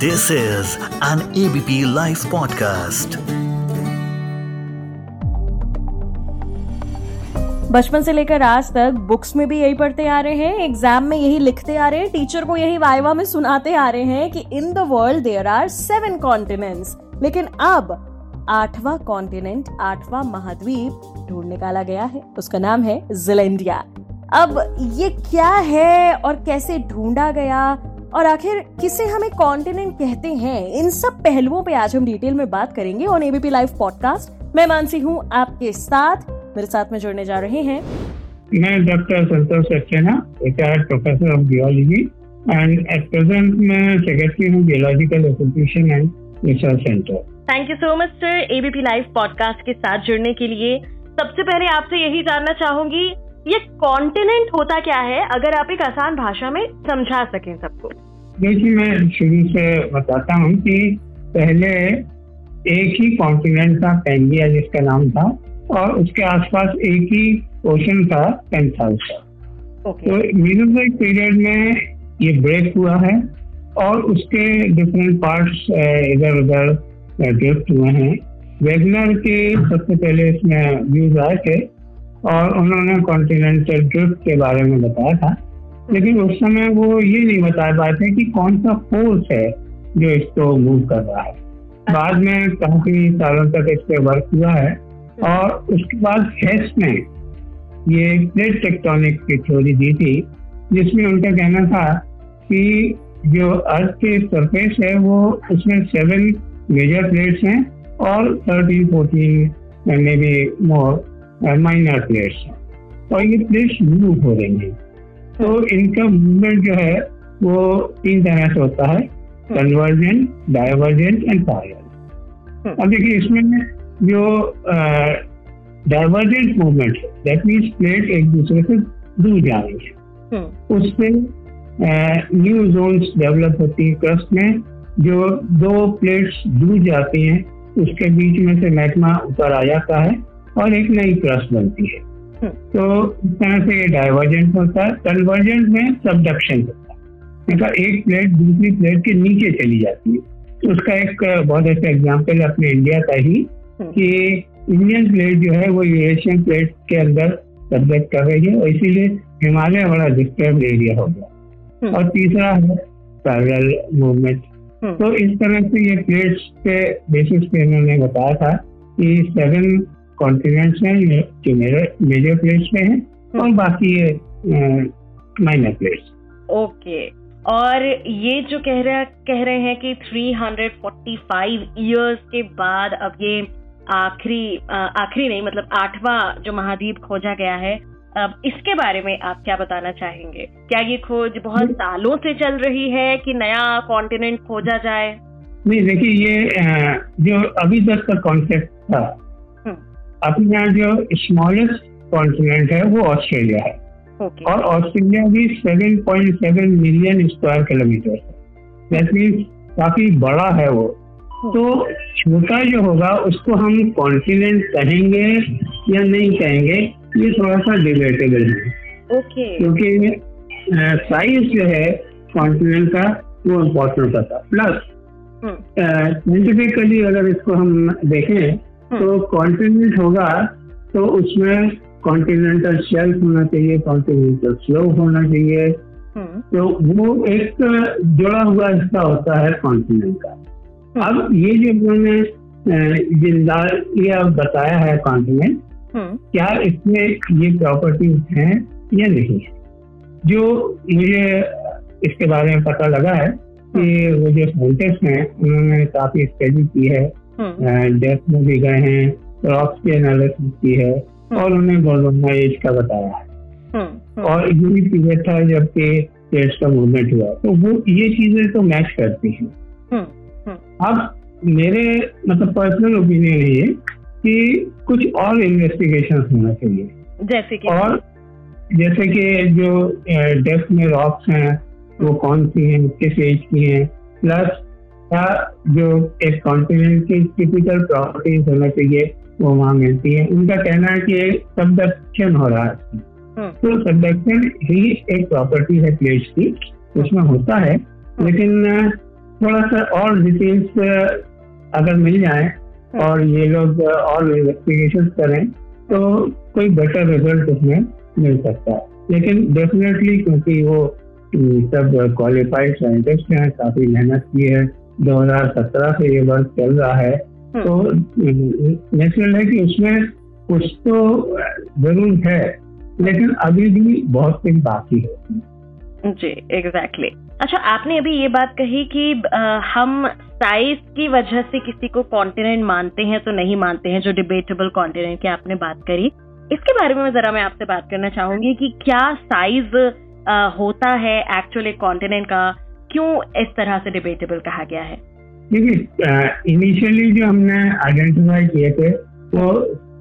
This is an ABP Life podcast. बचपन से लेकर आज तक बुक्स में भी यही पढ़ते आ रहे हैं, एग्ज़ाम में यही लिखते आ रहे हैं, टीचर को यही वाइवा में सुनाते आ रहे हैं कि in the world there are seven continents. लेकिन अब आठवां कॉन्टिनेंट, आठवां महाद्वीप ढूंढ निकाला गया है। उसका नाम है जिलेंडिया। अब ये क्या है और कैसे ढूंढा गया? और आखिर किसे हमें कॉन्टिनेंट कहते हैं? इन सब पहलुओं पे आज हम डिटेल में बात करेंगे ऑन एबीपी लाइव पॉडकास्ट मैं मानसी हूँ आपके साथ। मेरे साथ में जुड़ने जा रहे हैं। मैं doctor Santosh Saxena retired professor of geology and at present मैं सेक्रेटरी हूँ geological association and research centre thank you so much sir ABP live podcast के साथ जुड़ने के लिए सबसे पहले आपसे यही जानना चाहूँगी ये कॉन्टिनेंट होता क्या है? अगर आप एक आसान भाषा में समझा सकें सबको। देखिए मैं शुरू से बताता हूँ कि पहले एक ही कॉन्टिनेंट था पेंगिया जिसका नाम था और उसके आसपास एक ही ओशन था पेंथाउस का ओके तो मीजोजोइक पीरियड में ये ब्रेक हुआ है और उसके डिफरेंट पार्ट्स इधर उधर ड्रिफ्ट हुए हैं। वेगनर के सबसे पहले इसमें व्यूज़ आए थे। और उन्होंने कॉन्टिनेंटल ड्रिफ्ट के बारे में बताया था। लेकिन उस समय वो ये नहीं बता पाए थे कि कौन सा फोर्स है जो इसको मूव कर रहा है। बाद में काफ़ी सालों तक इस पे वर्क हुआ है। और उसके बाद हेस ने ये प्लेट टेक्टोनिक की थ्योरी दी थी जिसमें उनका कहना था कि जो अर्थ के सरफेस है वो उसमें सेवन मेजर प्लेट्स हैं और thirteen fourteen may be more minor plates हैं और ये प्लेट्स मूव हो रही हैं। तो इनका मूवमेंट जो है वो तीन तरह से होता है। कन्वर्जेंट डाइवर्जेंट एंड पैरेलल अब देखिए इसमें जो डाइवर्जेंट मूवमेंट है दैट मीन्स प्लेट एक दूसरे से दूर जा रही है। उससे न्यू जोन्स डेवलप होती है क्रस्ट में। जो दो प्लेट्स दूर जाती हैं उसके बीच में से मैग्मा ऊपर आ जाता है। और एक नई क्रस्ट बनती है तो इस तरह से ये डाइवर्जेंट होता है। कन्वर्जेंट में सबडक्शन होता है। मतलब एक प्लेट दूसरी प्लेट के नीचे चली जाती है। तो उसका एक बहुत अच्छा एग्ज़ाम्पल है अपने इंडिया का ही कि इंडियन प्लेट जो है वो यूरेशियन प्लेट के अंदर सब्जेक्ट कर रही है। और इसीलिए हिमालय बड़ा डिस्टर्ब एरिया हो गया। और तीसरा है पैरल मूवमेंट तो इस तरह से ये प्लेट्स के बेसिस पे इन्होंने बताया था कि सेवन कॉन्टिनेंट्स हैं जो मेजर प्लेट्स में है और बाकी ये माइनर प्लेट्स ओके। और ये जो कह रहे कह रहे हैं कि 345 इयर्स के बाद अब ये आखिरी आखिरी नहीं मतलब आठवां जो महाद्वीप खोजा गया है अब इसके बारे में आप क्या बताना चाहेंगे? क्या ये खोज बहुत सालों से चल रही है कि नया कॉन्टिनेंट खोजा जाए? नहीं देखिए ये जो अभी तक का कॉन्सेप्ट था अपने यहाँ जो स्मॉलेस्ट कॉन्टिनेंट है वो ऑस्ट्रेलिया है। ओके और ऑस्ट्रेलिया भी 7.7 मिलियन स्क्वायर किलोमीटर है। दैट मीन्स काफ़ी बड़ा है वो। तो छोटा जो होगा उसको हम कॉन्टिनेंट कहेंगे या नहीं कहेंगे ये थोड़ा सा डिबेटेबल है। ओके क्योंकि साइज़ जो है कॉन्टिनेंट का वो इम्पोर्टेंट होता प्लस साइंटिफिकली अगर इसको हम देखें तो कॉन्टिनेंट होगा तो उसमें कॉन्टिनेंटल शेल्फ होना चाहिए कॉन्टिनेंटल स्लोप होना चाहिए। तो वो एक जुड़ा हुआ हिस्सा होता है कॉन्टिनेंट का। अब ये जो उन्होंने ज़िंदा ये अब बताया है कॉन्टिनेंट क्या इसमें ये प्रॉपर्टीज़ हैं या नहीं? है जो मुझे इसके बारे में पता लगा है कि वो जो साइंटिस्ट हैं उन्होंने काफ़ी स्टडी की है। डेप्थ में भी गए हैं रॉक्स की एनालिसिस की है और उन्हें गोल्डोना एज का बताया है। और यही पीरियड था जबकि प्लेट्स का मूवमेंट हुआ। तो वो ये चीज़ें तो मैच करती हैं। अब मेरे मतलब पर्सनल ओपिनियन ये कि कुछ और इन्वेस्टिगेशन होना चाहिए। जैसे कि? और जैसे कि जो डेप्थ में रॉक्स हैं वो कौन सी हैं किस एज की हैं प्लस क्या जो एक कॉन्टिनेंट की टिपिकल प्रॉपर्टीज़ होना चाहिए वो वहाँ मिलती है। उनका कहना है कि सबडक्शन हो रहा है। तो सबडक्शन ही एक प्रॉपर्टी है प्लेट्स की उसमें होता है। लेकिन थोड़ा सा और डिटेल्स अगर मिल जाए हम्म। और ये लोग और इन्वेस्टिगेशन करें तो कोई बेटर रिज़ल्ट उसमें मिल सकता है। लेकिन डेफिनेटली क्योंकि वो हम्म, सब क्वालिफाइड साइंटिस्ट हैं काफ़ी मेहनत की है 2017 से ये वर्क चल रहा है हम्म। तो नेचुरल है कि उसमें कुछ तो ज़रूर है लेकिन अभी भी बहुत कुछ बाकी है जी एग्जैक्टली exactly. अच्छा आपने अभी ये बात कही कि अ, हम साइज़ की वजह से किसी को कॉन्टिनेंट मानते हैं तो नहीं मानते हैं जो डिबेटेबल कॉन्टिनेंट की आपने बात करी इसके बारे में जरा मैं आपसे बात करना चाहूँगी कि क्या साइज़ होता है एक्चुअल एक कॉन्टिनेंट का क्यों इस तरह से डिबेटेबल कहा गया है? देखिए इनिशियली जो हमने आइडेंटिफाई किए थे वो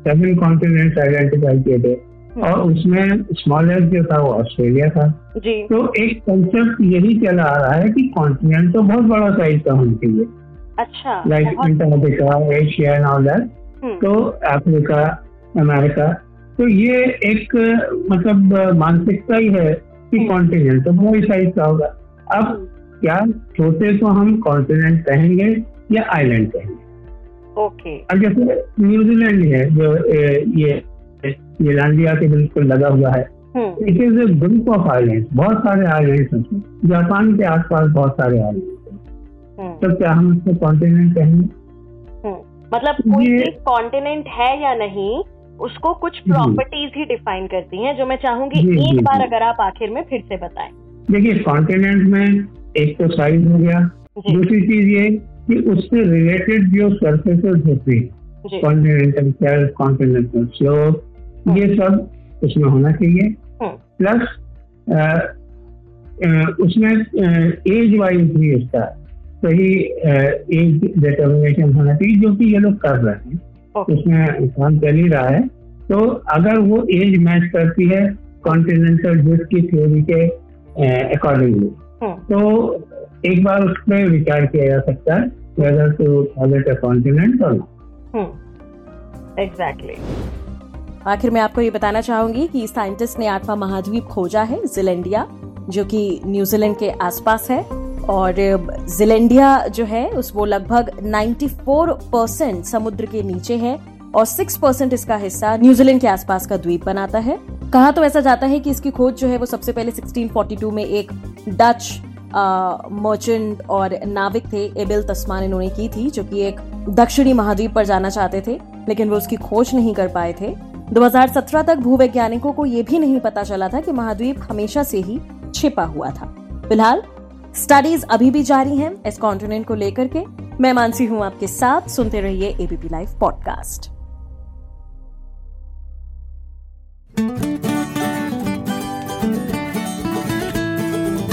सेवन कॉन्टिनेंट्स आइडेंटिफाई किए थे। और उसमें स्मॉलेस्ट जो था वो ऑस्ट्रेलिया था। जी। तो एक कंसेप्ट यही चला आ रहा है कि कॉन्टिनेंट तो बहुत बड़ा साइज़ का होना चाहिए अच्छा like Antarctica Asia and all that hmm, तो अफ्रीका अमेरिका तो ये एक मतलब मानसिकता ही है कि कॉन्टिनेंट तो बहुत साइज़ का होगा। अब क्या छोटे को हम कॉन्टिनेंट कहेंगे या आइलैंड कहेंगे। Okay okay. अब जैसे न्यूजीलैंड है जो ए, ये ये लांडिया के बिल्कुल लगा हुआ है it is a group of island बहुत सारे आइलैंड हैं। जापान के आसपास बहुत सारे आइलैंड हैं। हम्म, तो क्या हम उसको कॉन्टिनेंट कहेंगे? हम्म। मतलब कोई कॉन्टिनेंट है या नहीं उसको कुछ प्रॉपर्टीज़ ही डिफाइन करती हैं जो मैं चाहूँगी एक बार अगर आप आखिर में फिर से बताएँ। देखिए कॉन्टिनेंट में एक तो साइज़ हो गया। दूसरी चीज़ ये कि उससे रिलेटेड जो सर्फेसेस होती है कॉन्टिनेंटल शेल्फ कॉन्टिनेंटल स्लोप ये सब उसमें होना चाहिए। प्लस उसमें एज वाइज भी उसका सही एज डिटर्मिनेशन होना चाहिए जो कि ये लोग कर रहे हैं। उसमें काम चल ही रहा है। तो अगर वो एज मैच करती है कॉन्टिनेंटल डिस्क की थ्योरी के अकॉर्डिंगली तो एक बार उस पर विचार किया जा सकता है whether to call it a continent और हम्म एग्जैक्टली आखिर मैं आपको ये बताना चाहूँगी कि साइंटिस्ट ने आठवां महाद्वीप खोजा है जिलेंडिया जो कि न्यूजीलैंड के आसपास है। और जिलेंडिया जो है उस वो लगभग 94 परसेंट समुद्र के नीचे है और 6 परसेंट इसका हिस्सा न्यूजीलैंड के आसपास का द्वीप बनाता है। कहा तो ऐसा जाता है कि इसकी खोज जो है वो सबसे पहले 1642 में एक डच मर्चेंट और नाविक थे एबिल तस्मान इन्होंने की थी, जो कि एक दक्षिणी महाद्वीप पर जाना चाहते थे, लेकिन वो उसकी खोज नहीं कर पाए थे। 2017 तक भूवैज्ञानिकों को यह भी नहीं पता चला था कि महाद्वीप हमेशा से ही छिपा हुआ था। फ़िलहाल स्टडीज़ अभी भी जारी हैं इस कॉन्टिनेंट को लेकर के। मैं मानसी हूँ आपके साथ, सुनते रहिए ABP live podcast